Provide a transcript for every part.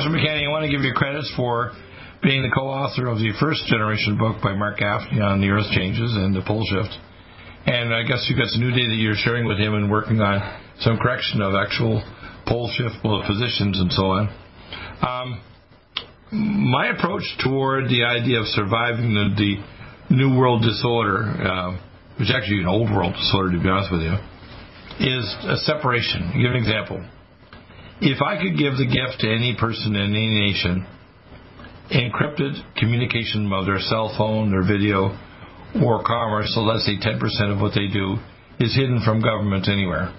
Professor McCanney, I want to give you credits for being the co-author of the first generation book by Mark Gaffney on the Earth changes and the pole shift. And I guess you've got some new data you're sharing with him and working on some correction of actual pole shift positions and so on. Um, my approach toward the idea of surviving the, the New World disorder, uh, which is actually an Old World disorder, to be honest with you, is a separation. I'll give an example. If I could give the gift to any person in any nation, encrypted communication of their cell phone, their video, or commerce, so let's say 10% of what they do is hidden from government anywhere.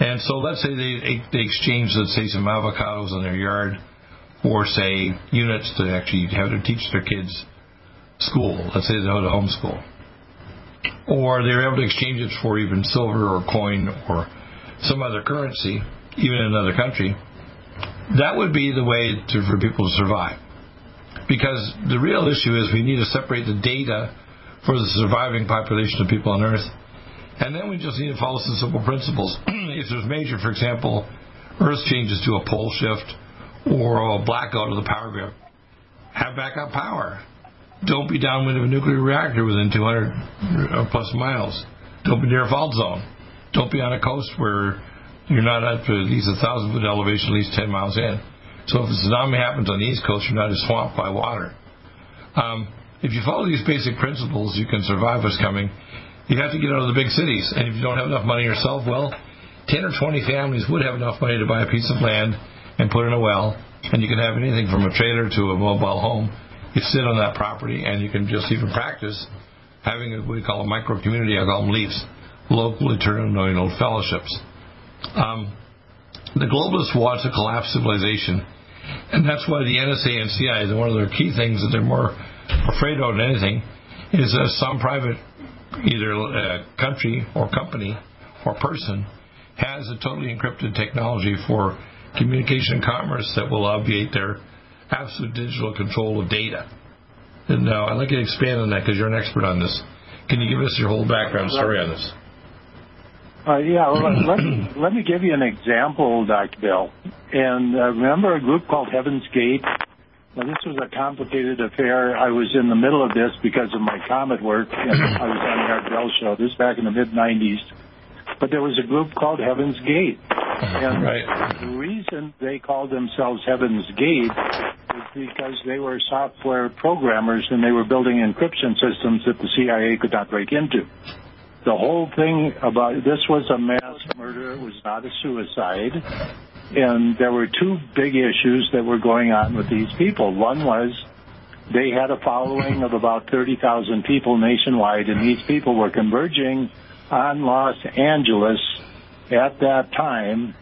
And so let's say they, they exchange, let's say, some avocados in their yard for, say, units to actually have to teach their kids school. Let's say they go to homeschool. Or they're able to exchange it for even silver or coin or some other currency, even in another country. That would be the way to, for people to survive. Because the real issue is we need to separate the data for the surviving population of people on Earth. And then we just need to follow some simple principles. if there's major, for example, Earth changes to a pole shift or a blackout of the power grid, have backup power. Don't be downwind of a nuclear reactor within 200 uh, plus miles. Don't be near a fault zone. Don't be on a coast where you're not at least a thousand foot elevation, at least 10 miles in. So if a tsunami happens on the East Coast, you're not as swamped by water. Um, if you follow these basic principles, you can survive what's coming. You have to get out of the big cities, and if you don't have enough money yourself, well, 10 or 20 families would have enough money to buy a piece of land and put in a well, and you can have anything from a trailer to a mobile home. You sit on that property, and you can just even practice having what we call a micro community. I call them LEAFs, local old fellowships. Um, the globalists want to collapse civilization, and that's why the NSA and CIA, one of their key things that they're more afraid of than anything, is that some private, either uh, country or company or person, has a totally encrypted technology for communication and commerce that will obviate their absolute digital control of data. And now I'd like you to expand on that because you're an expert on this. Can you give us your whole background story on this? Uh, yeah, well, let, let, me, let me give you an example, Dr. Bill. And uh, remember a group called Heaven's Gate? Now, this was a complicated affair. I was in the middle of this because of my comet work, and I was on the Art Bell show. This back in the mid 90s. But there was a group called Heaven's Gate. And right. the reason they called themselves Heaven's Gate is because they were software programmers and they were building encryption systems that the CIA could not break into the whole thing about this was a mass murder. It was not a suicide. And there were two big issues that were going on with these people. One was they had a following of about 30,000 people nationwide, and these people were converging on Los Angeles at that time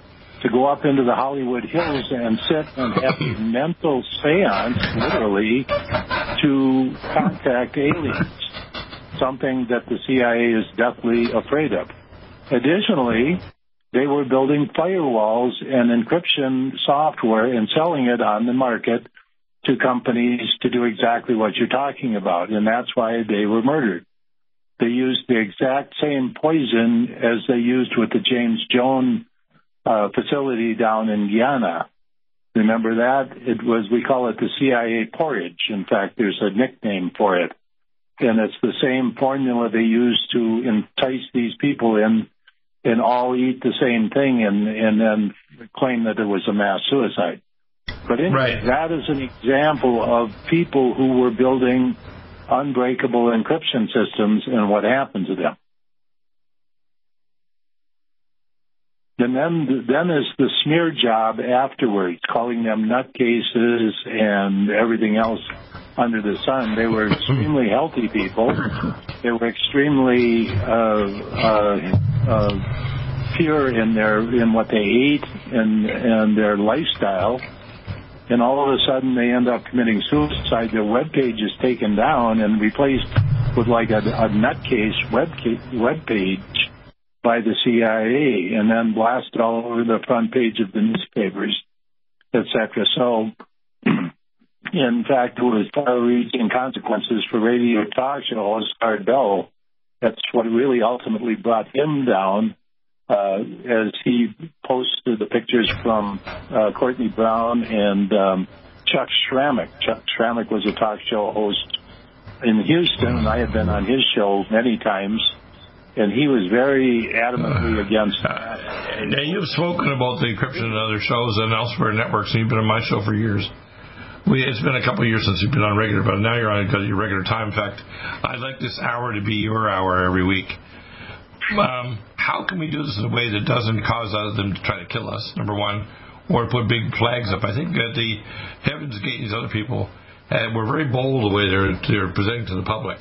to go up into the Hollywood Hills and sit and have a mental seance, literally, to contact aliens something that the CIA is deathly afraid of. Additionally, they were building firewalls and encryption software and selling it on the market to companies to do exactly what you're talking about, and that's why they were murdered. They used the exact same poison as they used with the James Jones uh, facility down in Guyana. Remember that? It was, we call it the CIA porridge. In fact, there's a nickname for it and it's the same formula they use to entice these people in and all eat the same thing and and then claim that it was a mass suicide. But anyway, Right. that is an example of people who were building unbreakable encryption systems and what happened to them. And then, then is the smear job afterwards, calling them nutcases and everything else under the sun. They were extremely healthy people. They were extremely uh, uh, uh, pure in their in what they ate and and their lifestyle, and all of a sudden they end up committing suicide. Their web page is taken down and replaced with like a, a nutcase web web page by the CIA, and then blasted all over the front page of the newspapers, etc. So. In fact, it was far-reaching consequences for radio talk show host Art Bell. That's what really ultimately brought him down uh, as he posted the pictures from uh, Courtney Brown and um, Chuck Shramek. Chuck Shramek was a talk show host in Houston, and I had been on his show many times, and he was very adamantly uh, against that. Now, you've spoken about the encryption in other shows and elsewhere networks, and you've been on my show for years. We, it's been a couple years since you've been on regular, but now you're on your regular time. In fact, I'd like this hour to be your hour every week. Um, how can we do this in a way that doesn't cause them to try to kill us? Number one, or put big flags up. I think that the Heaven's Gate and these other people uh, were very bold the way they're, they're presenting to the public.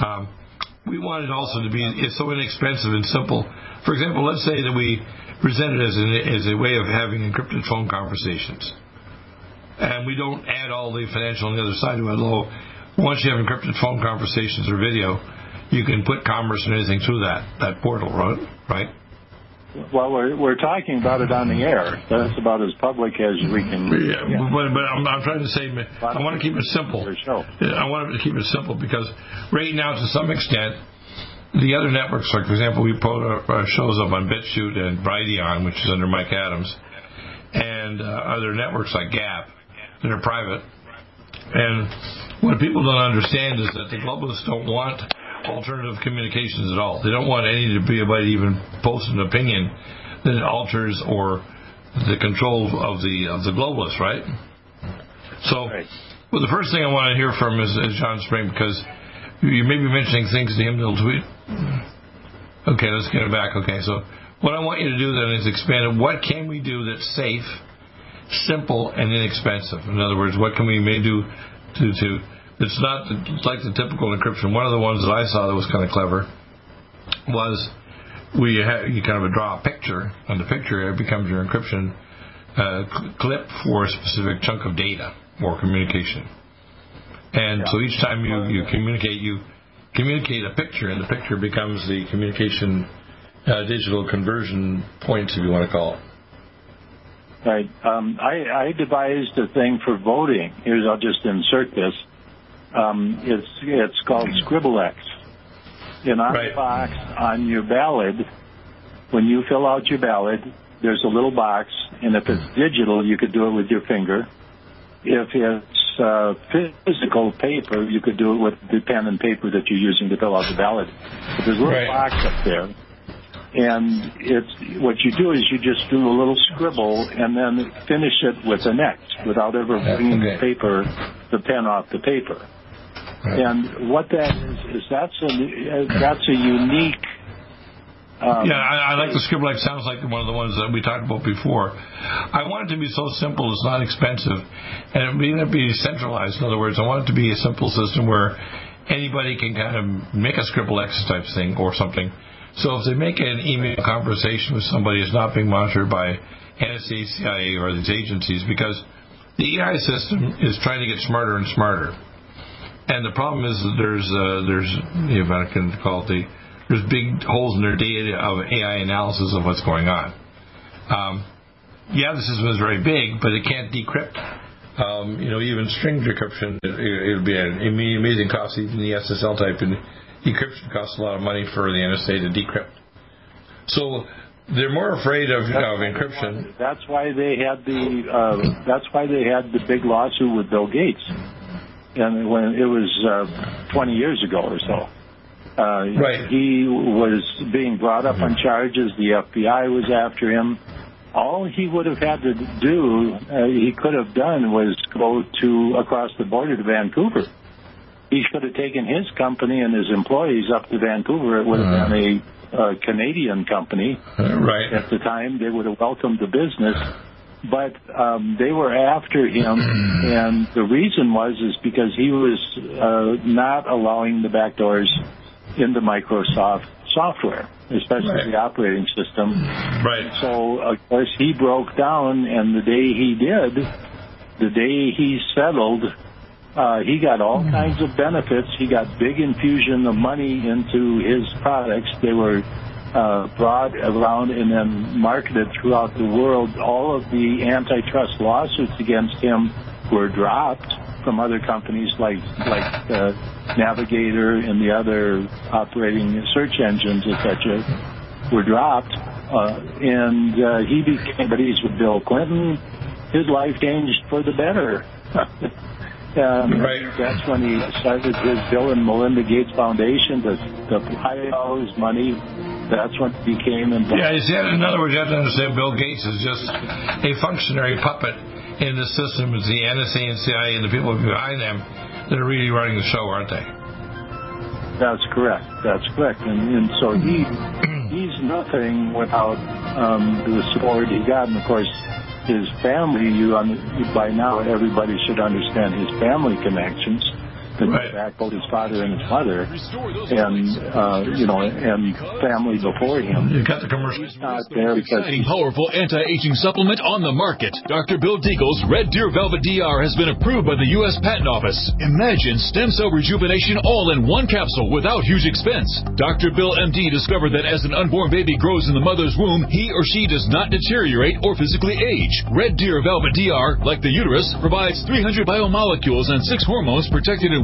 Um, we want it also to be it's so inexpensive and simple. For example, let's say that we present it as, an, as a way of having encrypted phone conversations and we don't add all the financial on the other side to it. Although once you have encrypted phone conversations or video, you can put commerce and anything through that that portal, right? Right. Well, we're we're talking about it on the air. That's about as public as we can. Yeah, yeah. but but I'm, I'm trying to say I want to keep it simple. I want to keep it simple because right now, to some extent, the other networks, like for example, we put our shows up on BitChute and Brighteon, which is under Mike Adams, and uh, other networks like Gab that are private. And what people don't understand is that the globalists don't want alternative communications at all. They don't want any to be able to even post an opinion that alters or the control of the of the globalists, right? So, right. well, the first thing I want to hear from is, is John Spring because you may be mentioning things to him that'll tweet. Okay, let's get it back. Okay, so what I want you to do then is expand it. What can we do that's safe? Simple and inexpensive. In other words, what can we do to to it's not like the typical encryption. One of the ones that I saw that was kind of clever was we you kind of draw a picture, and the picture it becomes your encryption uh, clip for a specific chunk of data or communication. And yeah. so each time you, you communicate, you communicate a picture, and the picture becomes the communication uh, digital conversion points, if you want to call it. Right. Um, I, I devised a thing for voting. Here's, I'll just insert this. Um, it's it's called ScribbleX. And on right. the box on your ballot, when you fill out your ballot, there's a little box, and if it's digital, you could do it with your finger. If it's uh, physical paper, you could do it with the pen and paper that you're using to fill out the ballot. But there's a little right. box up there and it's what you do is you just do a little scribble and then finish it with an X without ever bringing okay. the paper, the pen off the paper. Right. And what that is is that's a that's a unique. Um, yeah, I, I like the scribble. It sounds like one of the ones that we talked about before. I want it to be so simple, it's not expensive, and it may not be centralized. In other words, I want it to be a simple system where anybody can kind of make a scribble X type thing or something so if they make an email conversation with somebody, it's not being monitored by NSA, CIA, or these agencies because the AI system is trying to get smarter and smarter. And the problem is that there's uh, there's if I can call it the there's big holes in their data of AI analysis of what's going on. Um, yeah, the system is very big, but it can't decrypt. Um, you know, even string decryption, it, would be an amazing cost, even the SSL type. And Encryption costs a lot of money for the NSA to decrypt. So they're more afraid of, of encryption. That's why they had the uh, that's why they had the big lawsuit with Bill Gates, and when it was uh, 20 years ago or so. Uh, right. He was being brought up on charges. The FBI was after him. All he would have had to do, uh, he could have done, was go to across the border to Vancouver he should have taken his company and his employees up to Vancouver. It would have uh, been a, a Canadian company. Right. At the time, they would have welcomed the business. But um, they were after him, and the reason was is because he was uh, not allowing the backdoors into Microsoft software, especially Right. the operating system. Right. So of course he broke down, and the day he did, the day he settled, uh, he got all kinds of benefits. He got big infusion of money into his products. They were uh, brought around and then marketed throughout the world. All of the antitrust lawsuits against him were dropped from other companies like like uh, Navigator and the other operating search engines, etc. were dropped, uh, and uh, he became buddies with Bill Clinton. His life changed for the better. um, Right. That's when he started his Bill and Melinda Gates Foundation to, to hide all his money. That's when he became involved. Yeah, see, in other words, you have to understand Bill Gates is just a functionary puppet in the system. It's the NSA and CIA and the people behind them that are really running the show, aren't they? That's correct. That's correct. And, and so he he's nothing without um, the support he got, and of course his family. You by now everybody should understand his family connections. That Right. go back both his father and his mother, and uh, you know, and family before him. You got the commercial. Not there because Exciting, powerful anti-aging supplement on the market. Dr. Bill Deagle's Red Deer Velvet DR has been approved by the U.S. Patent Office. Imagine stem cell rejuvenation all in one capsule without huge expense. Dr. Bill MD discovered that as an unborn baby grows in the mother's womb, he or she does not deteriorate or physically age. Red Deer Velvet DR, like the uterus, provides 300 biomolecules and six hormones protected in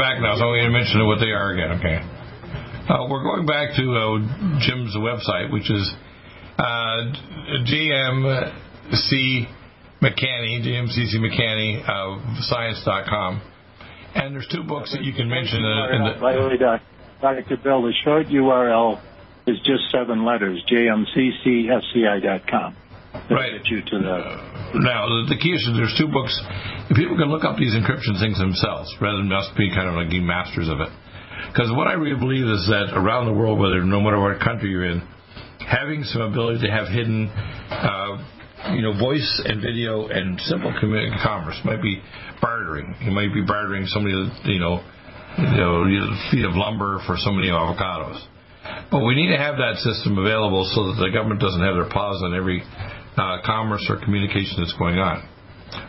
back now, so I'm going to mention what they are again, okay? Uh, we're going back to uh, Jim's website, which is uh, GMC McCanney, GMCC McCanney, uh, science.com. And there's two books that you can mention. In, in the, By the way, Doc- Dr. Bill, the short URL is just seven letters, jmccsci.com. That'll Right. Get you to the Now, the, key is that there's two books. People can look up these encryption things themselves rather than us be kind of like masters of it. Because what I really believe is that around the world, whether no matter what country you're in, having some ability to have hidden uh, you know, voice and video and simple commerce might be bartering. You might be bartering somebody, you know, you know, feet of lumber for so many avocados. But we need to have that system available so that the government doesn't have their paws on every uh, commerce or communication that's going on.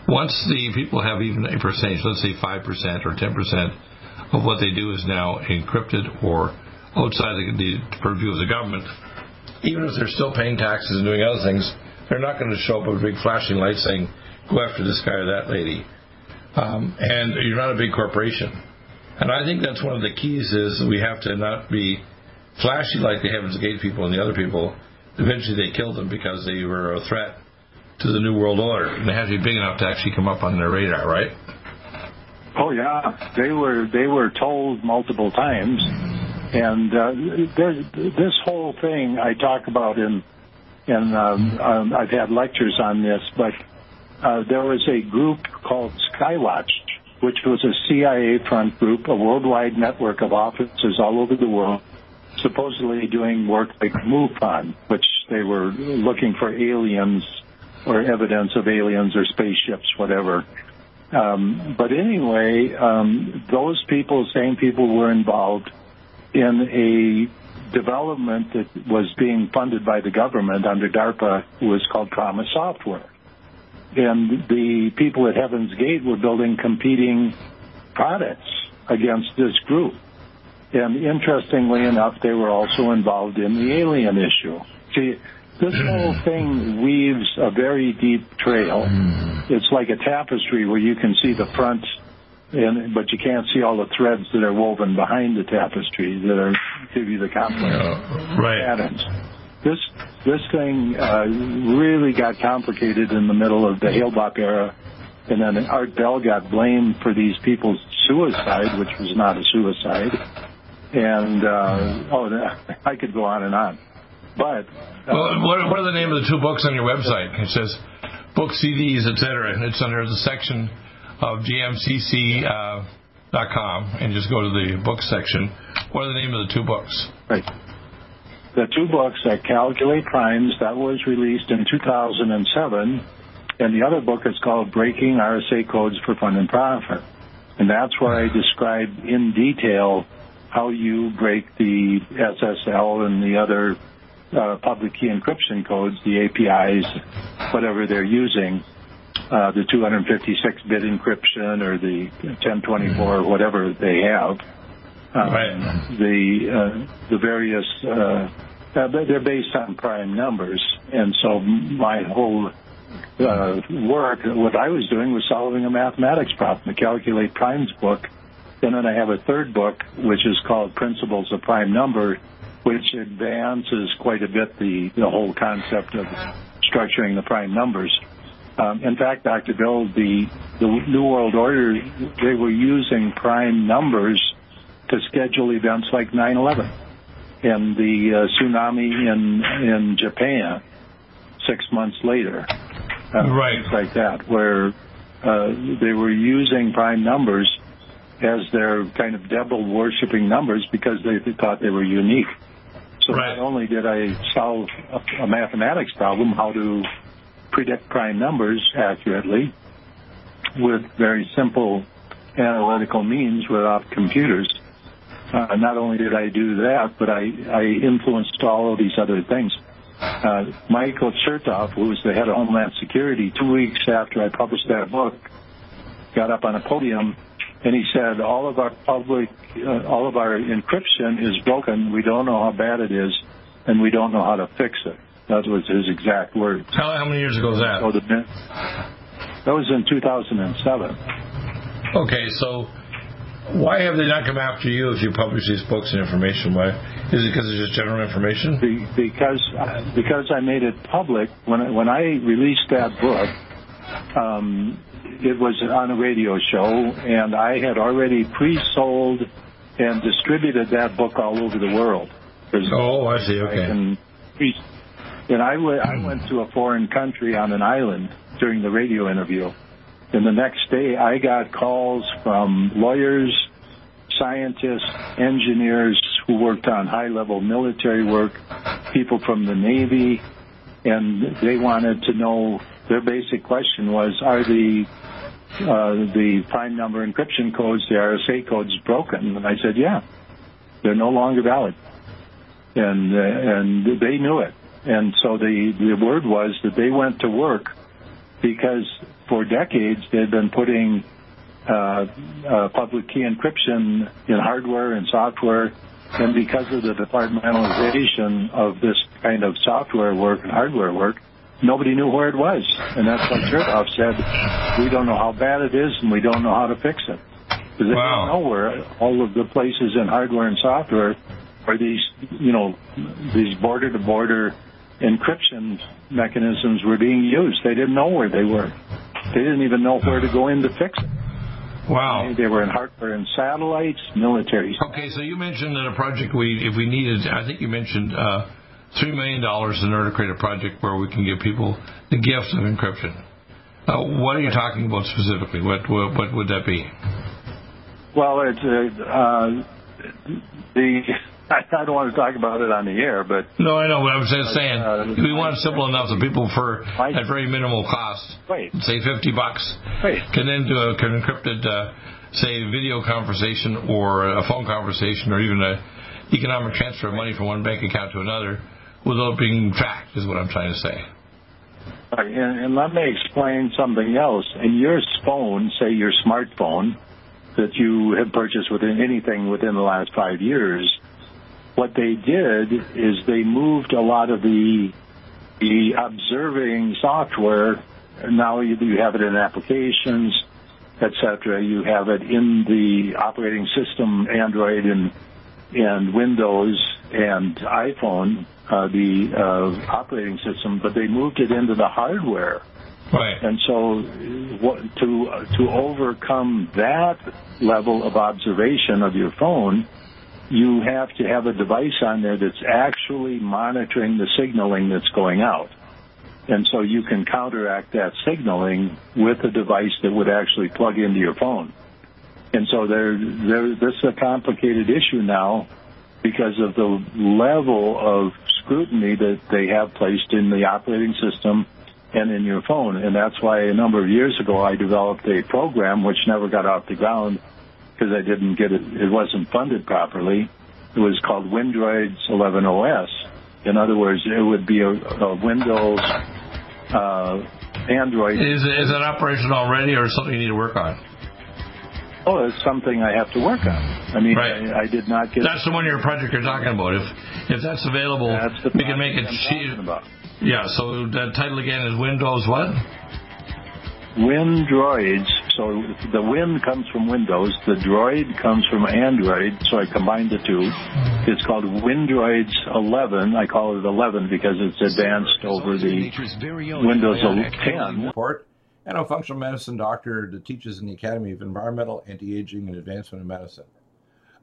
Once the people have even a percentage, let's say 5% or 10% of what they do is now encrypted or outside the, the purview of the government, even if they're still paying taxes and doing other things, they're not going to show up with a big flashing light saying, go after this guy or that lady. Um, and you're not a big corporation. And I think that's one of the keys is we have to not be flashy like the Heaven's Gate people and the other people. Eventually they killed them because they were a threat to the New World Order. And they had to be big enough to actually come up on their radar, right? Oh yeah, they were they were told multiple times, and uh, this whole thing I talk about in and um, um, I've had lectures on this, but uh, there was a group called Skywatch, which was a CIA front group, a worldwide network of offices all over the world, supposedly doing work like MUFON, which they were looking for aliens or evidence of aliens or spaceships, whatever. Um, but anyway, um, those people, same people, were involved in a development that was being funded by the government under DARPA was called Trauma Software. And the people at Heaven's Gate were building competing products against this group. And interestingly enough, they were also involved in the alien issue. See, this whole thing weaves a very deep trail. It's like a tapestry where you can see the front, and but you can't see all the threads that are woven behind the tapestry that are give you the complex right. patterns. This this thing uh, really got complicated in the middle of the Hale-Bopp era, and then Art Bell got blamed for these people's suicide, which was not a suicide. And uh, oh, I could go on and on. But uh, well, what, what are the name of the two books on your website? It says book CDs, etc. And it's under the section of gmcc.com, uh, .com, and just go to the book section. What are the name of the two books? Right. The two books that calculate primes that was released in 2007, and the other book is called Breaking RSA Codes for Fun and Profit, and that's where I describe in detail how you break the SSL and the other uh, public key encryption codes, the APIs, whatever they're using, uh, the 256-bit encryption or the 1024, whatever they have. Um, right. The uh, the various uh, uh, they're based on prime numbers, and so my whole uh, work, what I was doing was solving a mathematics problem, the Calculate Primes book. And then I have a third book, which is called Principles of Prime Number, which advances quite a bit the, the whole concept of structuring the prime numbers. Um, in fact, Dr. Bill, the, the New World Order, they were using prime numbers to schedule events like 9-11 and the uh, tsunami in, in Japan six months later. Uh, right. Things like that, where uh, they were using prime numbers as their kind of devil worshipping numbers because they thought they were unique. So right. not only did I solve a, a mathematics problem, how to predict prime numbers accurately with very simple analytical means without computers. Uh, not only did I do that, but I, I influenced all of these other things. Uh, Michael Chertoff, who was the head of Homeland Security, two weeks after I published that book, got up on a podium and he said all of our public, uh, all of our encryption is broken. We don't know how bad it is, and we don't know how to fix it. That was his exact words. How, how many years ago was that? So the, that was in 2007. Okay, so why have they not come after you if you publish these books and information? Why is it because it's just general information? because uh, because I made it public when I, when I released that book. Um, it was on a radio show, and I had already pre-sold and distributed that book all over the world. oh, I see. Okay. And, and I, w- I went to a foreign country on an island during the radio interview. And the next day, I got calls from lawyers, scientists, engineers who worked on high level military work, people from the Navy, and they wanted to know. Their basic question was, are the uh, the prime number encryption codes, the RSA codes, broken? And I said, yeah, they're no longer valid, and uh, and they knew it. And so the the word was that they went to work because for decades they'd been putting uh, uh, public key encryption in hardware and software, and because of the departmentalization of this kind of software work and hardware work, nobody knew where it was. And that's why Chertoff said, we don't know how bad it is and we don't know how to fix it. Because they Wow. don't know where all of the places in hardware and software are these, you know, these border-to-border encryption mechanisms were being used. They didn't know where they were. They didn't even know where to go in to fix it. Wow. They were in hardware and satellites, military. Okay, so you mentioned that a project we, if we needed, I think you mentioned uh, three million dollars in order to create a project where we can give people the gift of encryption. Uh, what are you talking about specifically? What what, what would that be? Well, it's uh, uh, the. I don't want to talk about it on the air, but No, I know, but I'm just saying Uh, we want it simple enough that people for at very minimal cost, Right. say fifty bucks, Right. can then do a can encrypted, uh, say, video conversation or a phone conversation or even a economic transfer of money from one bank account to another without being tracked. Is what I'm trying to say. And, and let me explain something else. In your phone, say your smartphone, that you have purchased within anything within the last five years, what they did is they moved a lot of the the observing software. Now you, you have it in applications, etc. You have it in the operating system, Android and and Windows and iPhone, uh, the uh, operating system, but they moved it into the hardware. Right. And so, what, to to overcome that level of observation of your phone, you have to have a device on there that's actually monitoring the signaling that's going out. And so you can counteract that signaling with a device that would actually plug into your phone. And so there, there, this is a complicated issue now because of the level of scrutiny that they have placed in the operating system and in your phone. And that's why a number of years ago I developed a program which never got off the ground because I didn't get it, it wasn't funded properly. It was called Windroids 11 OS. In other words, it would be a, a Windows, uh, Android. Is is that operational already, or something you need to work on? Oh, it's something I have to work on. I mean, Right. I, I did not get. That's the one your project you're talking about. If if that's available, That's the we can make it project cheap. Yeah. So the title again is Windows what? Windroids. So the Wind comes from Windows, the Droid comes from Android. So I combined the two. It's called Windroids 11. I call it 11 because it's advanced over the Windows 10. Report, and I'm a functional medicine doctor that teaches in the Academy of Environmental, Anti-Aging, and Advancement in Medicine.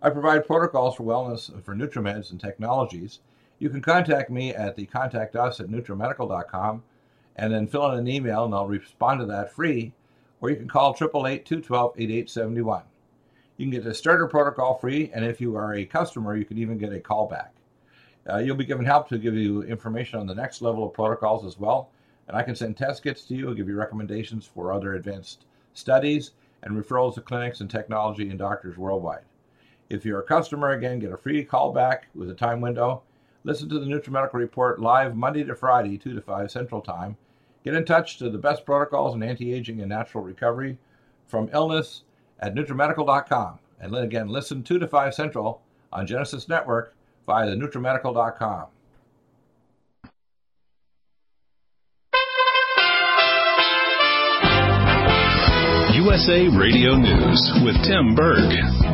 I provide protocols for wellness for NutriMeds and technologies. You can contact me at the contact us at nutrimedical.com and then fill in an email and I'll respond to that free. Or you can call 888-212-8871. You can get the starter protocol free, and if you are a customer, you can even get a callback. Uh, you'll be given help to give you information on the next level of protocols as well. And I can send test kits to you, give you recommendations for other advanced studies, and referrals to clinics and technology and doctors worldwide. If you're a customer, again, get a free callback with a time window. Listen to the NutriMedical Report live Monday to Friday, 2 to 5 Central Time. Get in touch to the best protocols in anti-aging and natural recovery from illness at NutriMedical.com. And then again, listen 2 to 5 Central on Genesis Network via the NutriMedical.com. USA Radio News with Tim Berg.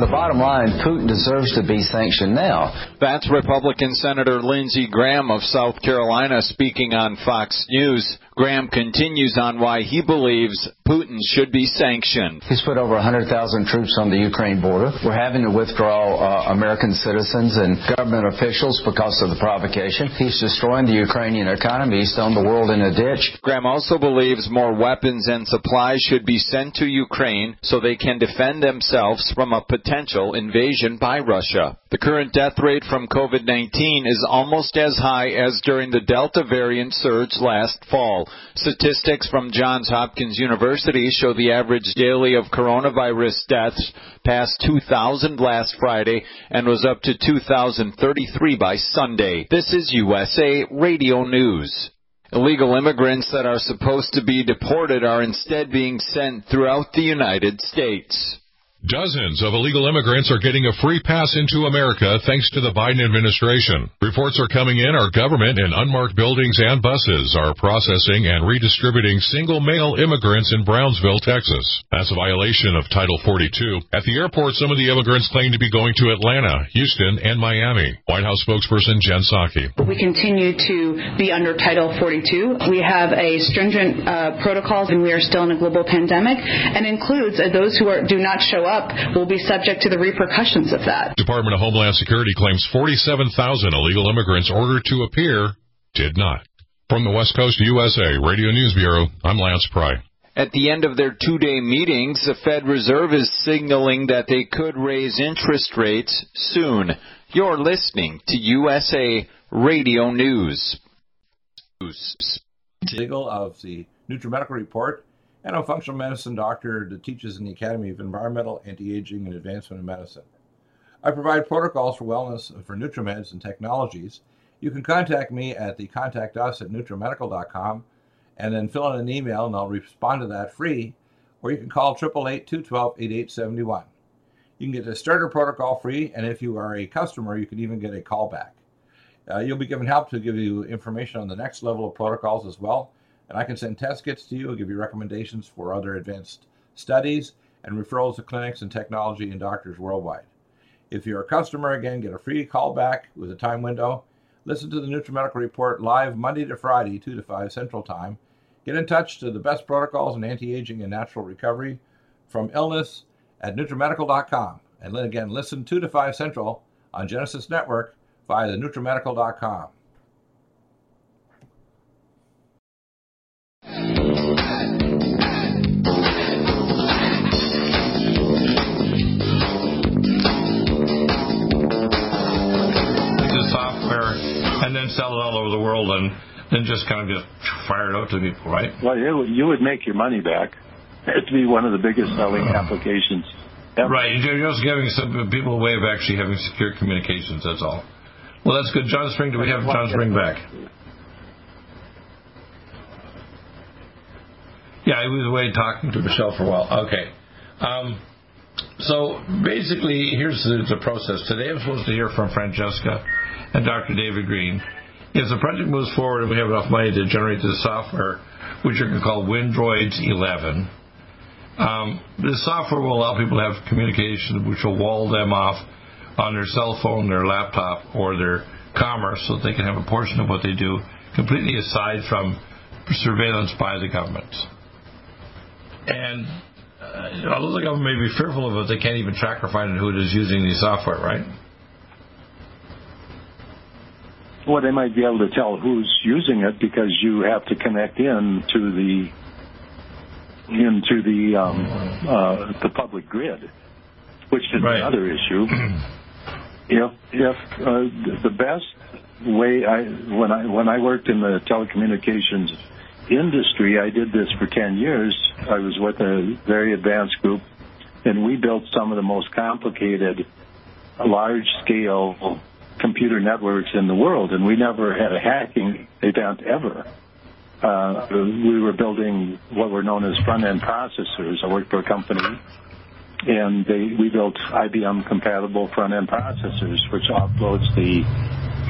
The bottom line, Putin deserves to be sanctioned now. That's Republican Senator Lindsey Graham of South Carolina speaking on Fox News. Graham continues on why he believes Putin should be sanctioned. He's put over 100,000 troops on the Ukraine border. We're having to withdraw uh, American citizens and government officials because of the provocation. He's destroying the Ukrainian economy. He's throwing the world in a ditch. Graham also believes more weapons and supplies should be sent to Ukraine so they can defend themselves from a potential invasion by Russia. The current death rate from COVID-19 is almost as high as during the Delta variant surge last fall. Statistics from Johns Hopkins University show the average daily of coronavirus deaths passed 2,000 last Friday and was up to 2,033 by Sunday. This is USA Radio News. Illegal immigrants that are supposed to be deported are instead being sent throughout the United States. Dozens of illegal immigrants are getting a free pass into America thanks to the Biden administration. Reports are coming in our government and unmarked buildings and buses are processing and redistributing single male immigrants in Brownsville, Texas. That's a violation of Title 42. At the airport, some of the immigrants claim to be going to Atlanta, Houston, and Miami. White House spokesperson Jen Psaki. We continue to be under Title 42. We have a stringent uh, protocols and we are still in a global pandemic and includes those who are, do not show up up will be subject to the repercussions of that. Department of Homeland Security claims 47,000 illegal immigrants ordered to appear did not. From the West Coast USA Radio News Bureau, I'm Lance Pry. At the end of their two day meetings, the Fed Reserve is signaling that they could raise interest rates soon. You're listening to USA Radio News. Legal of the NutriMedical Report and a functional medicine doctor that teaches in the Academy of Environmental, Anti-Aging, and Advancement in Medicine. I provide protocols for wellness for NutriMeds and technologies. You can contact me at the contact us at nutrimedical.com and then fill in an email and I'll respond to that free. Or you can call 888-212-8871. You can get the starter protocol free, and if you are a customer, you can even get a callback. Uh, you'll be given help to give you information on the next level of protocols as well and I can send test kits to you, I'll give you recommendations for other advanced studies, and referrals to clinics and technology and doctors worldwide. If you're a customer, again, get a free call back with a time window. Listen to the NutriMedical Report live Monday to Friday, 2 to 5 Central Time. Get in touch to the best protocols in anti-aging and natural recovery from illness at NutriMedical.com. And then again, listen 2 to 5 Central on Genesis Network via the NutriMedical.com. and then sell it all over the world and then just kind of just fire it out to people, right? Well, you would make your money back. It'd be one of the biggest selling applications. Ever. Right, you're just giving some people a way of actually having secure communications. That's all. Well, that's good. John Spring, do we have John Spring back? Yeah, he was away talking to Michelle for a while. Okay. Um, so basically, here's the, the process. Today I'm supposed to hear from Francesca and Dr. David Green. As the project moves forward and we have enough money to generate the software, which going to call Windroids 11, um, this software will allow people to have communication which will wall them off on their cell phone, their laptop, or their commerce so that they can have a portion of what they do completely aside from surveillance by the government. And uh, although the government may be fearful of it, they can't even track or find out who it is using the software, right? Well, they might be able to tell who's using it because you have to connect in to the into the um, uh, the public grid, which is right. another issue. if if uh, the best way I when I when I worked in the telecommunications industry, I did this for ten years. I was with a very advanced group, and we built some of the most complicated, large scale computer networks in the world, and we never had a hacking event ever. Uh, we were building what were known as front-end processors. I worked for a company, and they, we built IBM-compatible front-end processors, which offloads the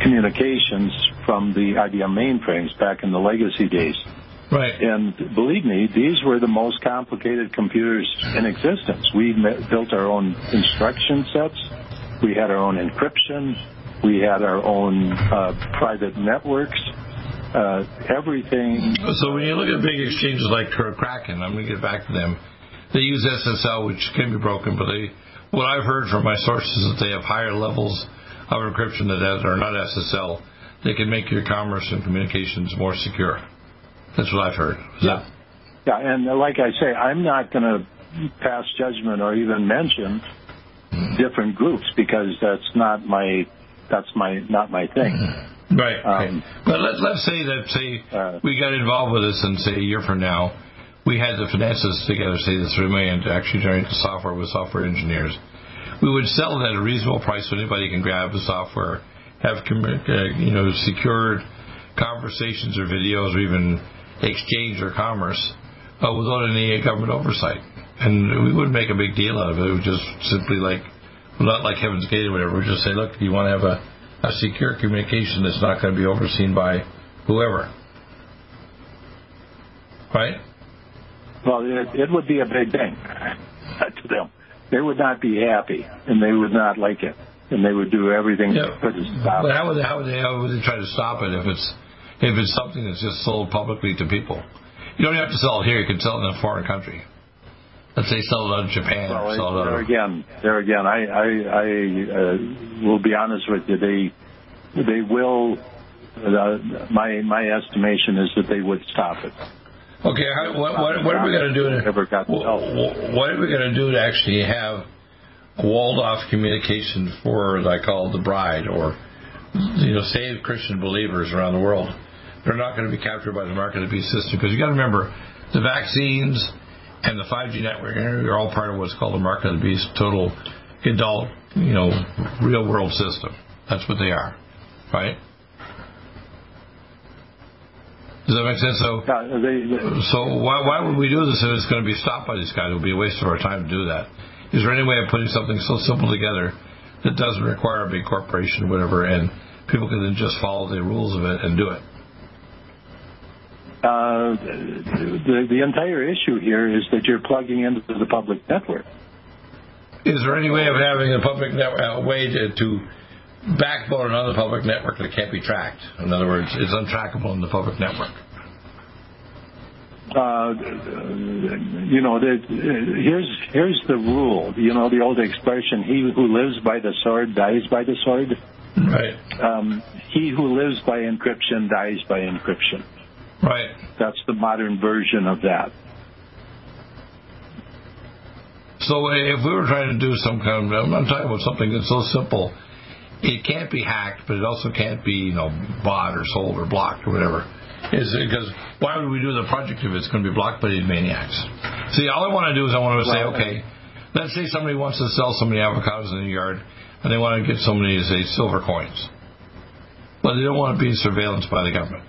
communications from the IBM mainframes back in the legacy days. Right. And believe me, these were the most complicated computers in existence. We built our own instruction sets. We had our own encryption. We had our own uh, private networks. uh, everything. So when you look at big exchanges like Kraken, I'm going to get back to them. They use SSL, which can be broken, but they, what I've heard from my sources is that they have higher levels of encryption that are not SSL. They can make your commerce and communications more secure. That's what I've heard. Is yeah. That... Yeah, and like I say, I'm not going to pass judgment or even mention different groups because that's not my that's my not my thing. Right. Um, But let, let's say that say uh, we got involved with this and say a year from now we had the finances together, say the three million to actually generate the software with software engineers. We would sell it at a reasonable price so anybody can grab the software, have uh, you know secured conversations or videos or even exchange or commerce uh, without any government oversight and we wouldn't make a big deal out of it. It was just simply like, not like Heaven's Gate or whatever. We just say, look, you want to have a, a secure communication that's not going to be overseen by whoever, right? Well, it, it would be a big thing uh, to them. They would not be happy, and they would not like it, and they would do everything yeah. to stop it. but how would, they, how would they how would they try to stop it if it's if it's something that's just sold publicly to people? You don't have to sell it here. You can sell it in a foreign country. Let's say sell it out of Japan. Well, sell it there again, there again, I, I, I uh, will be honest with you. They, they will. Uh, my my estimation is that they would stop it. Okay, how, what, what, what, are we going to do? To, what, what are we going to do to actually have walled off communication for, as I call it, the bride, or you know, save Christian believers around the world? They're not going to be captured by the market of the system because you got to remember the vaccines and the 5G network are all part of what's called the mark of the beast, total adult, you know, real world system. That's what they are, right? Does that make sense? So, so why, why would we do this if it's going to be stopped by these guys? It would be a waste of our time to do that. Is there any way of putting something so simple together that doesn't require a big corporation or whatever, and people can then just follow the rules of it and do it? Uh, the, the entire issue here is that you're plugging into the public network. Is there any way of having a public network, a way to, to backbone another public network that can't be tracked? In other words, it's untrackable in the public network. Uh, you know, the, here's here's the rule. You know, the old expression: "He who lives by the sword dies by the sword." Right. Um, he who lives by encryption dies by encryption. Right. That's the modern version of that. So if we were trying to do some kind of, I'm not talking about something that's so simple, it can't be hacked, but it also can't be, you know, bought or sold or blocked or whatever. Is because why would we do the project if it's going to be blocked by these maniacs? See, all I want to do is I want to say, okay, let's say somebody wants to sell so many avocados in the yard, and they want to get so many, say, silver coins, but they don't want to be surveillance by the government.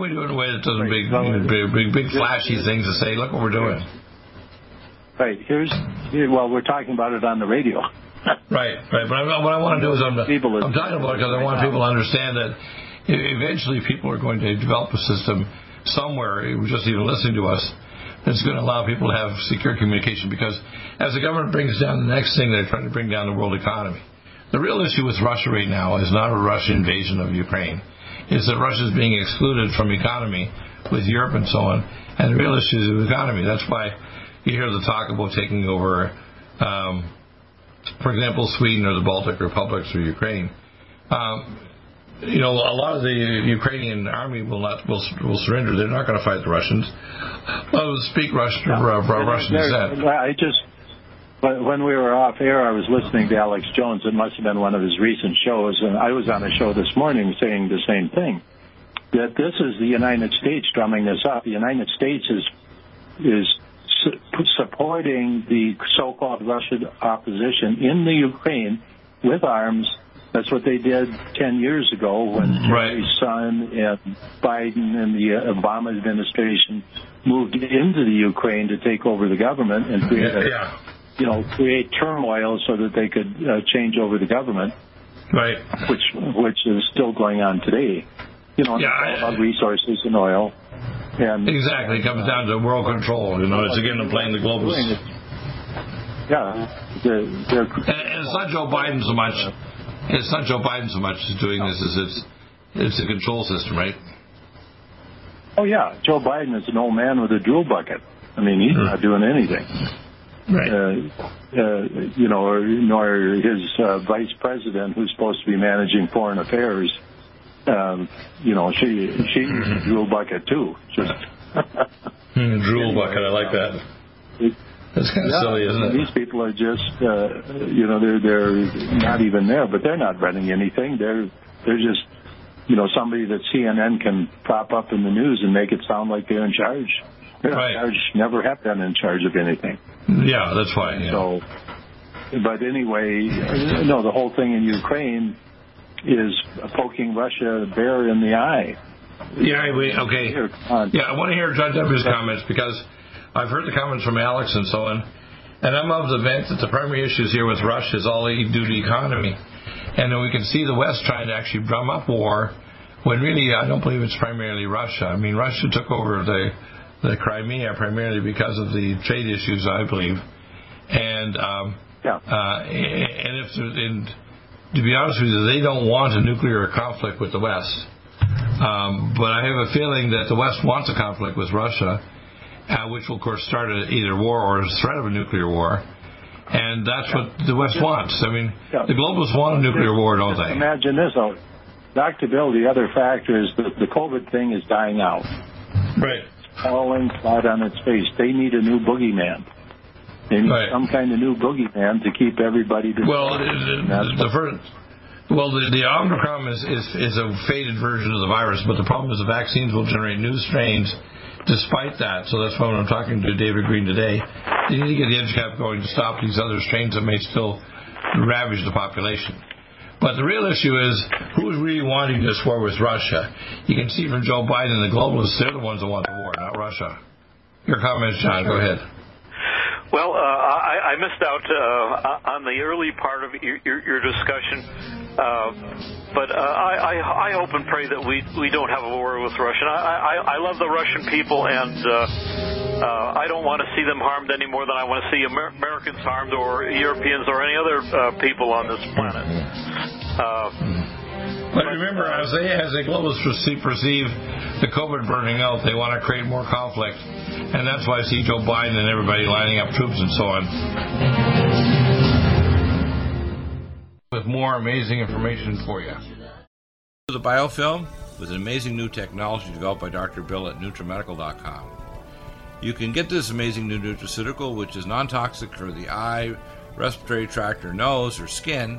We do it in a way that doesn't big, big, big, big flashy things to say, look what we're doing? Right. Here's, well, we're talking about it on the radio. right, right. But I, what I want to do is I'm, I'm talking about it because I want people to understand that eventually people are going to develop a system somewhere, just even listening to us, that's going to allow people to have secure communication. Because as the government brings down the next thing, they're trying to bring down the world economy. The real issue with Russia right now is not a Russian invasion of Ukraine is that Russia is being excluded from economy with Europe and so on, and the real issue is the economy. That's why you hear the talk about taking over, um, for example, Sweden or the Baltic republics or Ukraine. Um, you know, a lot of the Ukrainian army will not will, will surrender. They're not going to fight the Russians. Well, speak Russian, no. uh, Russian descent. I just when we were off air, I was listening to Alex Jones. It must have been one of his recent shows, and I was on a show this morning saying the same thing. That this is the United States drumming this up. The United States is is su- supporting the so-called Russian opposition in the Ukraine with arms. That's what they did 10 years ago when right. Son and Biden and the uh, Obama administration moved into the Ukraine to take over the government and create yeah, yeah you know, create turmoil so that they could uh, change over the government. Right. Which which is still going on today. You know, yeah, about resources and oil. And exactly, it comes down to world control. You know, it's again playing the global. yeah, they're, they're, and it's not Joe Biden so much. It's not Joe Biden so much doing this as it's it's a control system, right? Oh yeah, Joe Biden is an old man with a drill bucket. I mean, he's not doing anything. Right. Uh, uh, you know, or, nor his uh, vice president, who's supposed to be managing foreign affairs. Um, you know, she she's a drill bucket too. Just drool bucket. I like that. That's kind of Yeah, silly, isn't it? These people are just, uh, you know, they're they're not even there, but they're not running anything. They're they're just, you know, somebody that CNN can prop up in the news and make it sound like they're in charge. Right. in charge. Never have been in charge of anything. Yeah, that's fine. Yeah. So, but anyway, no, the whole thing in Ukraine is poking Russia bear in the eye. Yeah, we, okay. Here, come on. Yeah, I want to hear John W's comments because I've heard the comments from Alex and so on, and I'm of the bent that the primary issues here with Russia is all they do to the economy, and then we can see the West trying to actually drum up war when really I don't believe it's primarily Russia. I mean, Russia took over the the Crimea primarily because of the trade issues, I believe, and um, Yeah. uh, and if there- and to be honest with you, they don't want a nuclear conflict with the West. Um, but I have a feeling that the West wants a conflict with Russia, uh, which will, of course, start a, either war or a threat of a nuclear war. And that's what the West wants. I mean, Yeah. the globalists want a nuclear war, don't Just they? Imagine this, though. Dr. Bill, the other factor is that the COVID thing is dying out. Right. Falling flat on its face. They need a new boogeyman. They need Right. some kind of new boogeyman to keep everybody. Well, the, the, first, well, the, the Omicron is, is is a faded version of the virus, but the problem is the vaccines will generate new strains. Despite that, so that's why when I'm talking to David Green today, they need to get the EDUCAP going to stop these other strains that may still ravage the population. But the real issue is who's really wanting this war with Russia. You can see from Joe Biden the globalists, they're the ones that want the war, not Russia. Your comments, John. Go ahead. Well, uh, I, I missed out uh, on the early part of your, your, your discussion, uh, but uh, I, I, I hope and pray that we we don't have a war with Russia. I, I, love the Russian people, and uh, uh, I don't want to see them harmed any more than I want to see Amer- Americans harmed or Europeans or any other people on this planet. But remember, as they as the globalists perceive, the COVID burning out, they want to create more conflict, and that's why I see Joe Biden and everybody lining up troops and so on. With more amazing information for you. The biofilm with an amazing new technology developed by Dr. Bill at NutriMedical.com. You can get this amazing new nutraceutical, which is non-toxic for the eye, respiratory tract, or nose, or skin,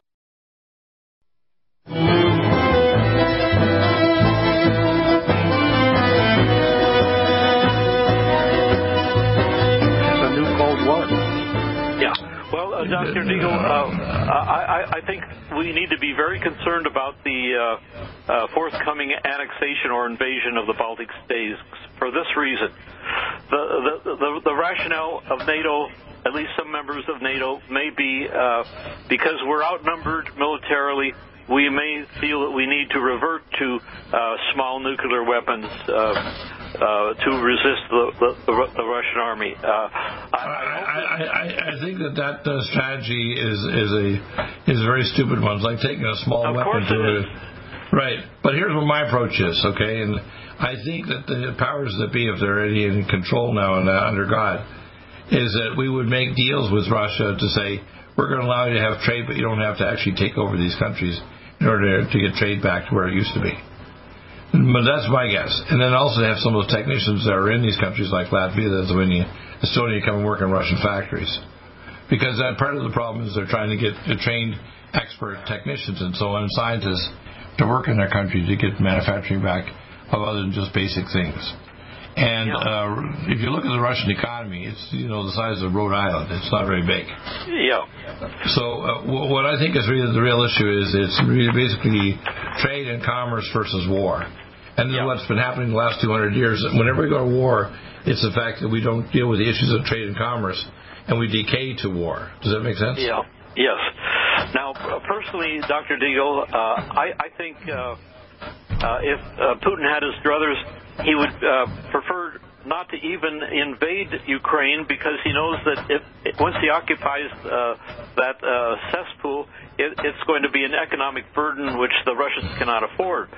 I, I, think we need to be very concerned about the uh, uh, forthcoming annexation or invasion of the Baltic states for this reason. The, the, the, the rationale of NATO, at least some members of NATO, may be uh, because we're outnumbered militarily, we may feel that we need to revert to uh, small nuclear weapons uh, uh, to resist the, the, the, the Russian army. Uh, I, I, I, I, think that that uh, strategy is is a is a very stupid one. It's like taking a small of weapon to it. Right, but here's what my approach is, okay? And I think that the powers that be, if they're any in control now and uh, under God, is that we would make deals with Russia to say we're going to allow you to have trade, but you don't have to actually take over these countries in order to get trade back to where it used to be. But that's my guess. And then also they have some of those technicians that are in these countries like Latvia, Lithuania, Estonia come and work in Russian factories. Because that part of the problem is they're trying to get trained expert technicians and so on, and scientists to work in their country to get manufacturing back of other than just basic things. And uh, if you look at the Russian economy, it's you know the size of Rhode Island. It's not very big. Yeah. So uh, w- what I think is really the real issue is it's really basically trade and commerce versus war. And yeah. what's been happening the last 200 years, whenever we go to war, it's the fact that we don't deal with the issues of trade and commerce, and we decay to war. Does that make sense? Yeah. Yes. Now, personally, Dr. Deagle, uh, I, I think uh, uh, if uh, Putin had his druthers, he would uh, prefer not to even invade Ukraine because he knows that if once he occupies uh, that uh, cesspool, it, it's going to be an economic burden which the Russians cannot afford.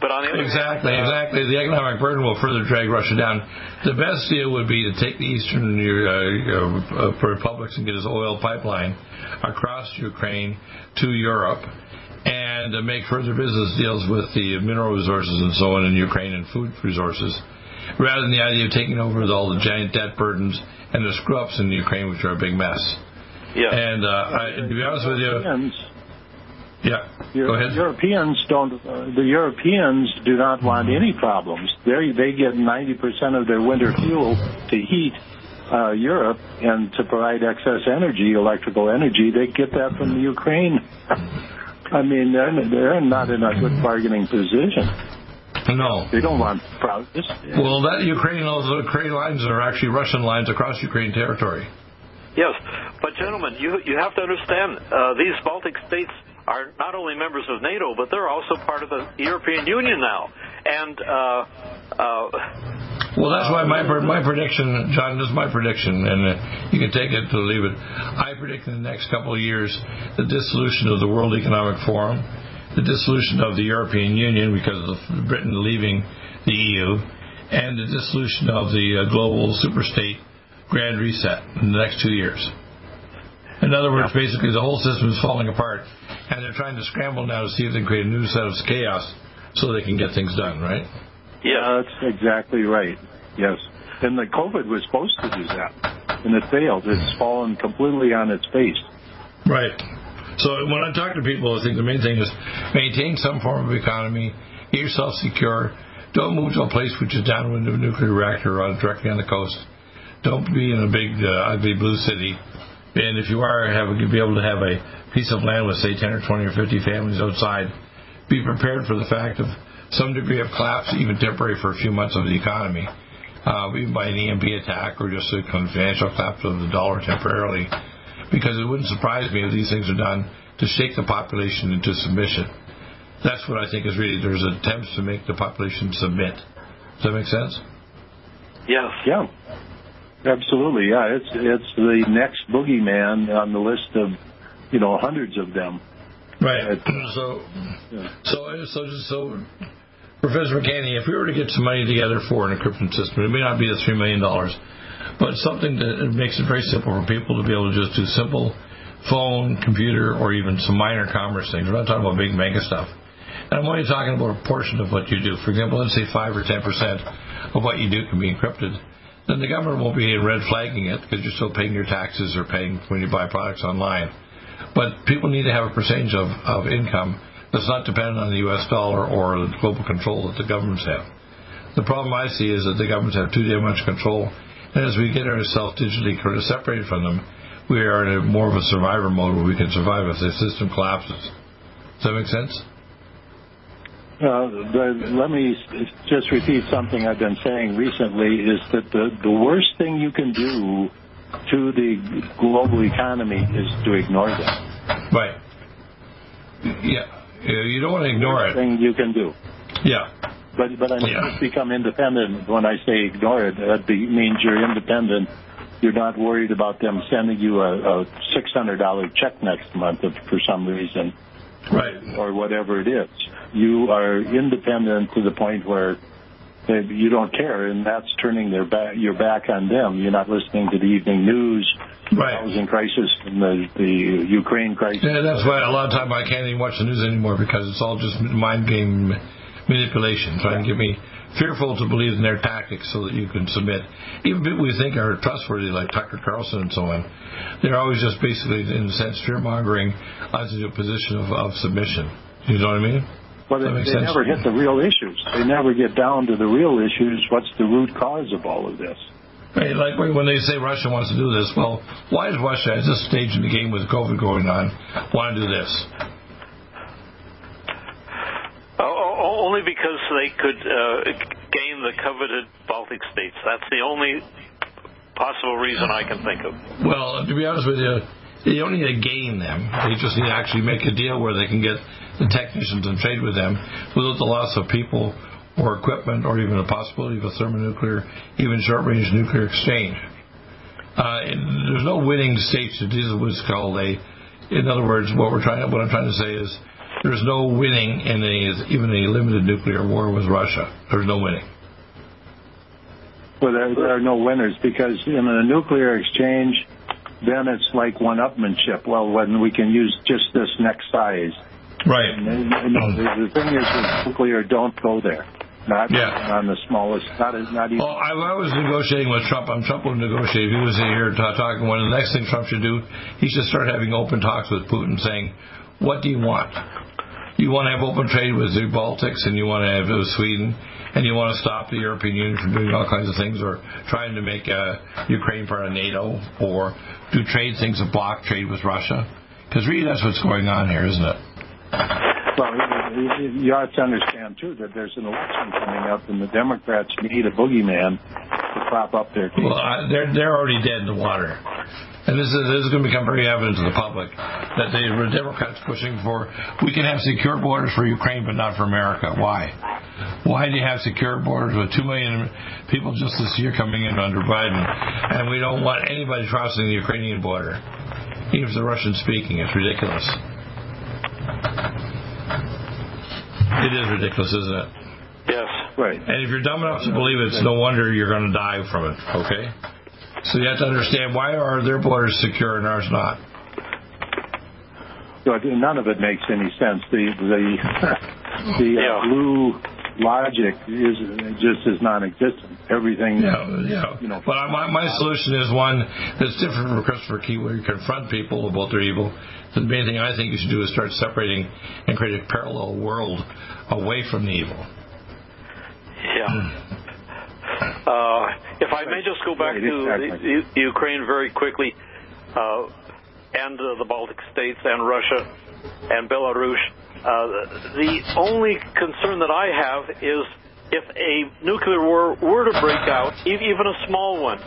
But on the other exactly, hand, uh, exactly, the economic burden will further drag Russia down. The best deal would be to take the eastern uh, uh, republics and get his oil pipeline across Ukraine to Europe, and uh, make further business deals with the mineral resources and so on in Ukraine and food resources, rather than the idea of taking over all the giant debt burdens and the screw ups in Ukraine, which are a big mess. Yeah. And uh, I, to be honest with you. Yeah. Go ahead. Europeans don't. Uh, the Europeans do not want any problems. They they get 90% of their winter fuel to heat uh, Europe and to provide excess energy, electrical energy. They get that from the Ukraine. I mean, they're they're not in a good bargaining position. No. They don't want problems. Well, that Ukraine, those Ukraine lines are actually Russian lines across Ukraine territory. Yes, but gentlemen, you you have to understand uh, these Baltic states are not only members of NATO, but they're also part of the European Union now. And uh, uh, well, that's why my my prediction, John, this is my prediction, and uh, you can take it to leave it. I predict in the next couple of years the dissolution of the World Economic Forum, the dissolution of the European Union because of Britain leaving the EU, and the dissolution of the uh, global superstate grand reset in the next two years. In other words, yeah. basically the whole system is falling apart, and they're trying to scramble now to see if they can create a new set of chaos so they can get things done, right? Yeah, that's exactly right. Yes. And the COVID was supposed to do that, and it failed. It's fallen completely on its face. Right. So when I talk to people, I think the main thing is maintain some form of economy, get yourself secure. Don't move to a place which is downwind of a nuclear reactor or directly on the coast. Don't be in a big, uh, ugly blue city. And if you are, have to be able to have a piece of land with say 10 or 20 or 50 families outside. Be prepared for the fact of some degree of collapse, even temporary for a few months of the economy, uh, even by an EMP attack or just a financial collapse of the dollar temporarily. Because it wouldn't surprise me if these things are done to shake the population into submission. That's what I think is really there's attempts to make the population submit. Does that make sense? Yes. Yeah. Absolutely, yeah. It's it's the next boogeyman on the list of, you know, hundreds of them. Right. Uh, so, yeah. so, so, so, Professor McCanney, if we were to get some money together for an encryption system, it may not be the three million dollars, but something that makes it very simple for people to be able to just do simple phone, computer, or even some minor commerce things. We're not talking about big mega stuff. And I'm only talking about a portion of what you do. For example, let's say five or ten percent of what you do can be encrypted then the government won't be red flagging it because you're still paying your taxes or paying when you buy products online. But people need to have a percentage of, of income that's not dependent on the U.S. dollar or the global control that the governments have. The problem I see is that the governments have too damn much control, and as we get ourselves digitally separated from them, we are in more of a survivor mode where we can survive if the system collapses. Does that make sense? Uh, let me just repeat something I've been saying recently is that the, the worst thing you can do to the global economy is to ignore them. Right. Yeah. You don't want to ignore it. thing you can do. Yeah. But but I mean, yeah. become independent. When I say ignore it, that means you're independent. You're not worried about them sending you a, a six hundred dollar check next month if, for some reason, right? Or whatever it is you are independent to the point where they, you don't care, and that's turning their back, your back on them. You're not listening to the evening news, right. housing crisis, and the, the Ukraine crisis. Yeah, that's why a lot of time I can't even watch the news anymore because it's all just mind game manipulation, trying to get me fearful to believe in their tactics so that you can submit. Even people we think are trustworthy, like Tucker Carlson and so on, they're always just basically, in a sense, fear mongering us into a position of, of submission. You know what I mean? But they, they never hit the real issues. They never get down to the real issues. What's the root cause of all of this? Right, like when they say Russia wants to do this, well, why is Russia, at this stage in the game with COVID going on, want to do this? Oh, only because they could uh, gain the coveted Baltic states. That's the only possible reason I can think of. Well, to be honest with you, they don't need to gain them. They just need to actually make a deal where they can get the technicians and trade with them without the loss of people or equipment or even the possibility of a thermonuclear, even short-range nuclear exchange. Uh, there's no winning states to do what's called a. In other words, what we're trying, what I'm trying to say is, there's no winning in a, even a limited nuclear war with Russia. There's no winning. Well, there, there are no winners because in a nuclear exchange, then it's like one-upmanship. Well, when we can use just this next size, Right. And, and, the, the thing is, with nuclear, don't go there. Not yeah. on the smallest, not not even. Well, I, I was negotiating with Trump. I'm Trump would negotiate. If he was here talking, one of the next thing Trump should do, he should start having open talks with Putin, saying, "What do you want? You want to have open trade with the Baltics, and you want to have with Sweden, and you want to stop the European Union from doing all kinds of things, or trying to make uh, Ukraine part of NATO, or do trade things that block trade with Russia? Because really, that's what's going on here, isn't it?" Well, you have to understand too that there's an election coming up, and the Democrats need a boogeyman to prop up their case. Well, uh, they're they're already dead in the water, and this is this is going to become very evident to the public that the Democrats pushing for we can have secure borders for Ukraine, but not for America. Why? Why do you have secure borders with two million people just this year coming in under Biden, and we don't want anybody crossing the Ukrainian border, even if they're Russian speaking? It's ridiculous. It is ridiculous, isn't it? Yes. Right. And if you're dumb enough to believe it, it's no wonder you're going to die from it. Okay. So you have to understand why are their borders secure and ours not. None of it makes any sense. The the the uh, blue logic is just is non-existent. Everything, yeah, yeah. You know, but my my solution is one that's different from Christopher Key, where you confront people about their evil. The main thing I think you should do is start separating and create a parallel world away from the evil. Yeah. Uh, if I may just go back to the, the Ukraine very quickly, uh, and uh, the Baltic states and Russia and Belarus. Uh, the only concern that I have is if a nuclear war were to break out, even a small one,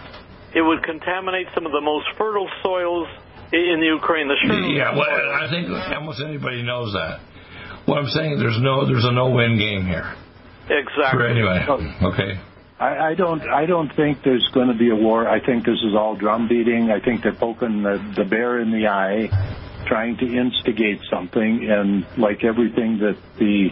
it would contaminate some of the most fertile soils in the Ukraine. The yeah, well, I think almost anybody knows that. What I'm saying, there's no, there's a no-win game here. Exactly. For anyway, okay. I, I don't. I don't think there's going to be a war. I think this is all drum beating. I think they're poking the, the bear in the eye, trying to instigate something. And like everything that the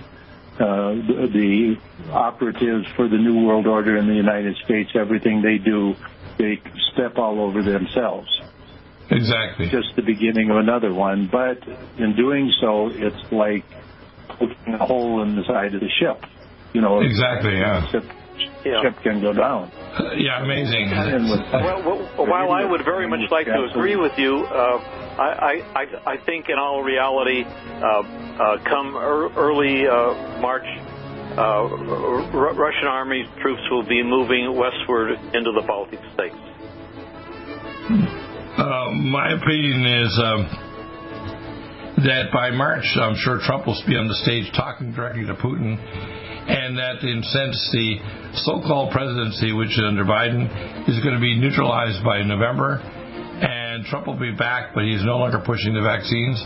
uh, the, the operatives for the New World Order in the United States, everything they do, they step all over themselves. Exactly. Just the beginning of another one. But in doing so, it's like poking a hole in the side of the ship. You know. Exactly. Yeah. Ship, yeah. ship can go down. Yeah, amazing. Well, well, while I would very much like to agree with you, uh, I, I, I think in all reality, uh, uh, come er, early uh, March, uh, R- Russian army troops will be moving westward into the Baltic states. Uh, my opinion is um, that by March, I'm sure Trump will be on the stage talking directly to Putin and that in sense the so-called presidency, which is under Biden, is going to be neutralized by November, and Trump will be back, but he's no longer pushing the vaccines.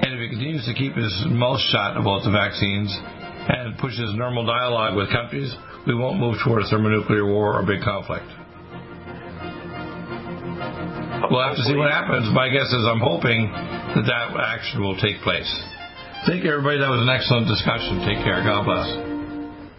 And if he continues to keep his mouth shut about the vaccines and pushes normal dialogue with countries, we won't move toward a thermonuclear war or big conflict. We'll have to see what happens. My guess is I'm hoping that that action will take place. Thank you, everybody. That was an excellent discussion. Take care. God bless.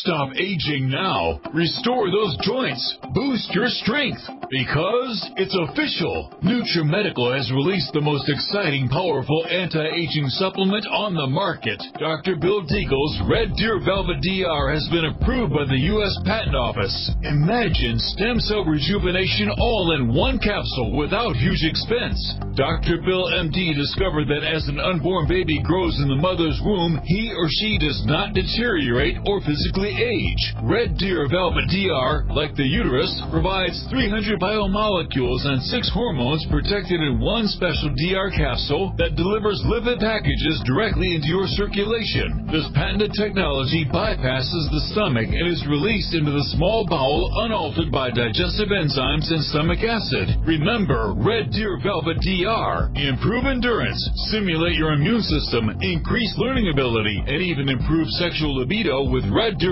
Stop aging now. Restore those joints. Boost your strength. Because it's official. NutriMedical has released the most exciting, powerful anti-aging supplement on the market. Dr. Bill Deagle's Red Deer Velvet DR has been approved by the U.S. Patent Office. Imagine stem cell rejuvenation all in one capsule without huge expense. Dr. Bill MD discovered that as an unborn baby grows in the mother's womb, he or she does not deteriorate or physically age. Red Deer Velvet DR, like the uterus, provides 300 biomolecules and six hormones protected in one special DR capsule that delivers lipid packages directly into your circulation. This patented technology bypasses the stomach and is released into the small bowel unaltered by digestive enzymes and stomach acid. Remember, Red Deer Velvet DR. Improve endurance, stimulate your immune system, increase learning ability, and even improve sexual libido with Red Deer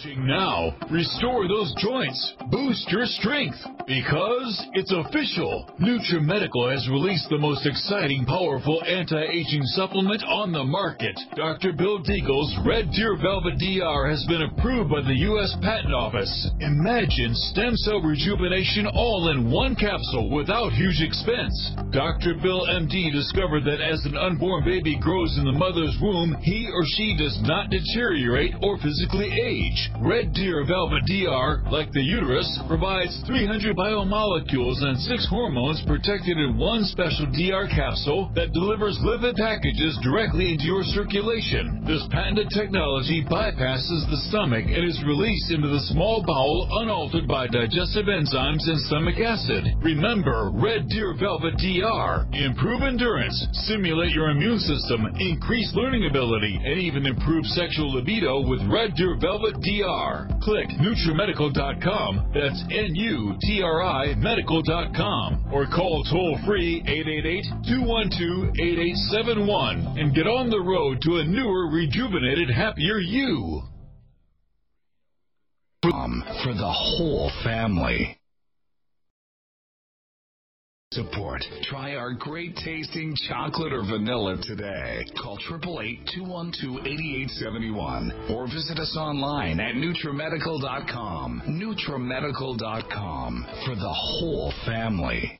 Stop aging now. Restore those joints. Boost your strength. Because it's official. NutriMedical has released the most exciting, powerful anti-aging supplement on the market. Dr. Bill Deagle's Red Deer Velvet DR has been approved by the U.S. Patent Office. Imagine stem cell rejuvenation all in one capsule without huge expense. Dr. Bill MD discovered that as an unborn baby grows in the mother's womb, he or she does not deteriorate or physically age. Red Deer Velvet DR, like the uterus, provides 300 biomolecules and six hormones protected in one special DR capsule that delivers lipid packages directly into your circulation. This patented technology bypasses the stomach and is released into the small bowel unaltered by digestive enzymes and stomach acid. Remember, Red Deer Velvet DR. Improve endurance, stimulate your immune system, increase learning ability, and even improve sexual libido with Red Deer Velvet DR. Click NutriMedical.com. That's N-U-T-R-I Medical.com. Or call toll free 888-212-8871 and get on the road to a newer, rejuvenated, happier you. Um, for the whole family. Support. Try our great tasting chocolate or vanilla today. Call 888-212-8871 or visit us online at NutriMedical.com. NutriMedical.com for the whole family.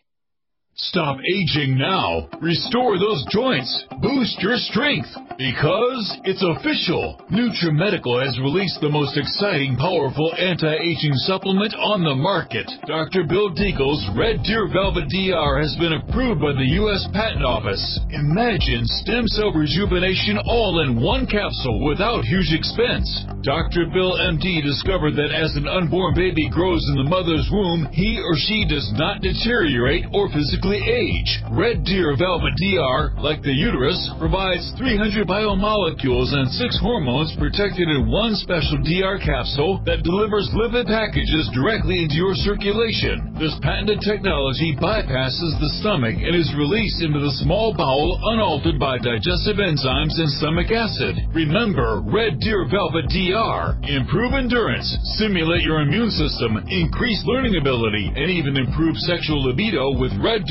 Stop aging now. Restore those joints. Boost your strength. Because it's official. NutriMedical has released the most exciting, powerful anti-aging supplement on the market. Dr. Bill Deagle's Red Deer Velvet DR has been approved by the U.S. Patent Office. Imagine stem cell rejuvenation all in one capsule without huge expense. Dr. Bill MD discovered that as an unborn baby grows in the mother's womb, he or she does not deteriorate or physically age. Red Deer Velvet DR, like the uterus, provides 300 biomolecules and six hormones protected in one special DR capsule that delivers lipid packages directly into your circulation. This patented technology bypasses the stomach and is released into the small bowel unaltered by digestive enzymes and stomach acid. Remember, Red Deer Velvet DR. Improve endurance, stimulate your immune system, increase learning ability, and even improve sexual libido with Red Deer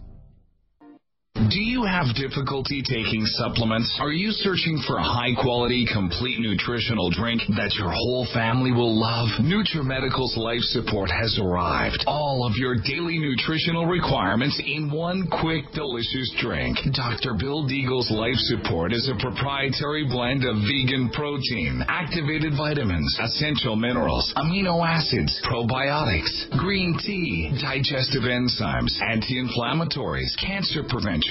Do you have difficulty taking supplements? Are you searching for a high quality, complete nutritional drink that your whole family will love? NutriMedical's Life Support has arrived. All of your daily nutritional requirements in one quick, delicious drink. Dr. Bill Deagle's Life Support is a proprietary blend of vegan protein, activated vitamins, essential minerals, amino acids, probiotics, green tea, digestive enzymes, anti-inflammatories, cancer prevention,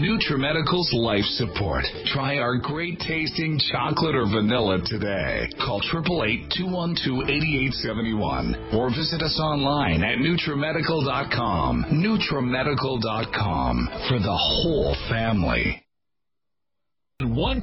NutriMedical's Life Support. Try our great tasting chocolate or vanilla today. Call 888-212-8871 or visit us online at NutriMedical.com. NutriMedical.com for the whole family. One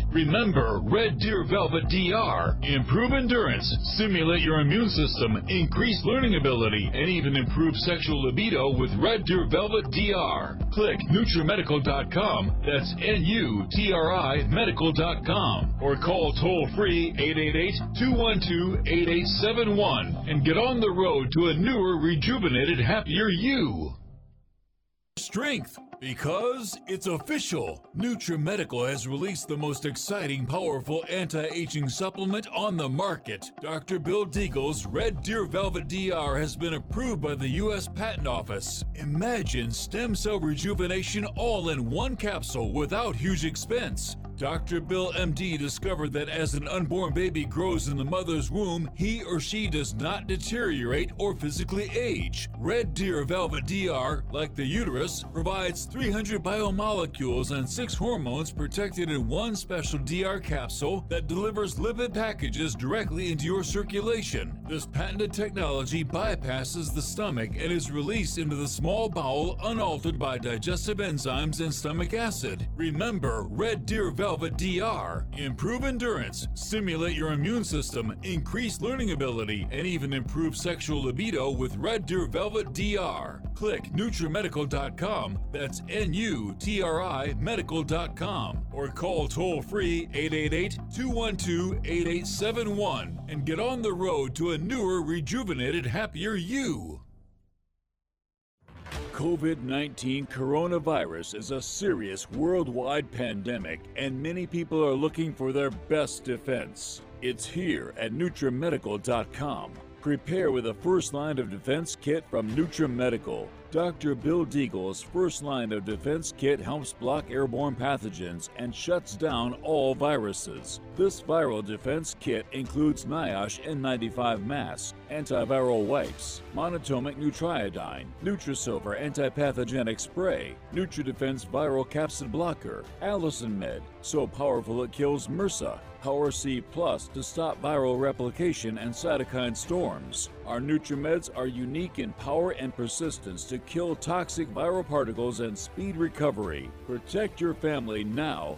Remember Red Deer Velvet DR. Improve endurance, stimulate your immune system, increase learning ability, and even improve sexual libido with Red Deer Velvet DR. Click NutriMedical.com. That's N-U-T-R-I Medical.com. Or call toll free 888-212-8871 and get on the road to a newer, rejuvenated, happier you. Strength because it's official. NutriMedical has released the most exciting, powerful anti-aging supplement on the market. Dr. Bill Deagle's Red Deer Velvet DR has been approved by the U.S. Patent Office. Imagine stem cell rejuvenation all in one capsule without huge expense. Dr. Bill MD discovered that as an unborn baby grows in the mother's womb, he or she does not deteriorate or physically age. Red Deer Velvet DR, like the uterus, provides 300 biomolecules and 6 hormones protected in one special DR capsule that delivers lipid packages directly into your circulation. This patented technology bypasses the stomach and is released into the small bowel unaltered by digestive enzymes and stomach acid. Remember, Red Deer Velvet DR. Improve endurance, stimulate your immune system, increase learning ability, and even improve sexual libido with Red Deer Velvet DR. Click NutriMedical.com, that's N-U-T-R-I Medical.com, or call toll free 888-212-8871 and get on the road to a newer, rejuvenated, happier you. COVID 19 coronavirus is a serious worldwide pandemic, and many people are looking for their best defense. It's here at NutriMedical.com. Prepare with a first line of defense kit from NutriMedical. Dr. Bill Deagle's first line of defense kit helps block airborne pathogens and shuts down all viruses. This viral defense kit includes NIOSH N95 masks, antiviral wipes, monatomic nutriodine, Nutrisilver antipathogenic spray, NutriDefense viral capsid blocker, Allicin Med, so powerful it kills MRSA, Power C Plus to stop viral replication and cytokine storms. Our NutriMeds are unique in power and persistence to kill toxic viral particles and speed recovery. Protect your family now.